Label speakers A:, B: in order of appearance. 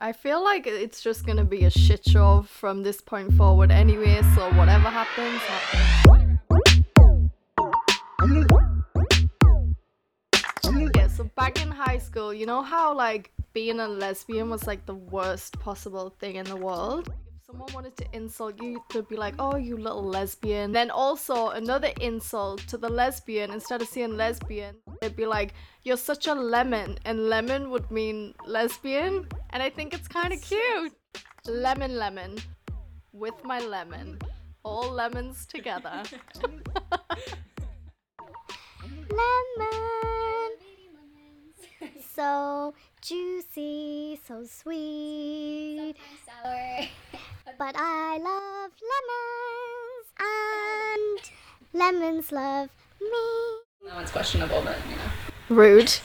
A: I feel like it's just gonna be a shit show from this point forward anyway, so whatever happens, happens. Yeah, so back in high school, you know how like being a lesbian was like the worst possible thing in the world? If someone wanted to insult you, they'd be like, oh, you little lesbian. Then also another insult to the lesbian, instead of saying lesbian, they'd be like, you're such a lemon. And lemon would mean lesbian. And I think it's kind of cute. Lemon, lemon. With my lemon. All lemons together.
B: Lemon, so juicy, so sweet.
C: Sour.
B: But I love lemons, and lemons love me.
C: That one's questionable, but you know.
A: Rude.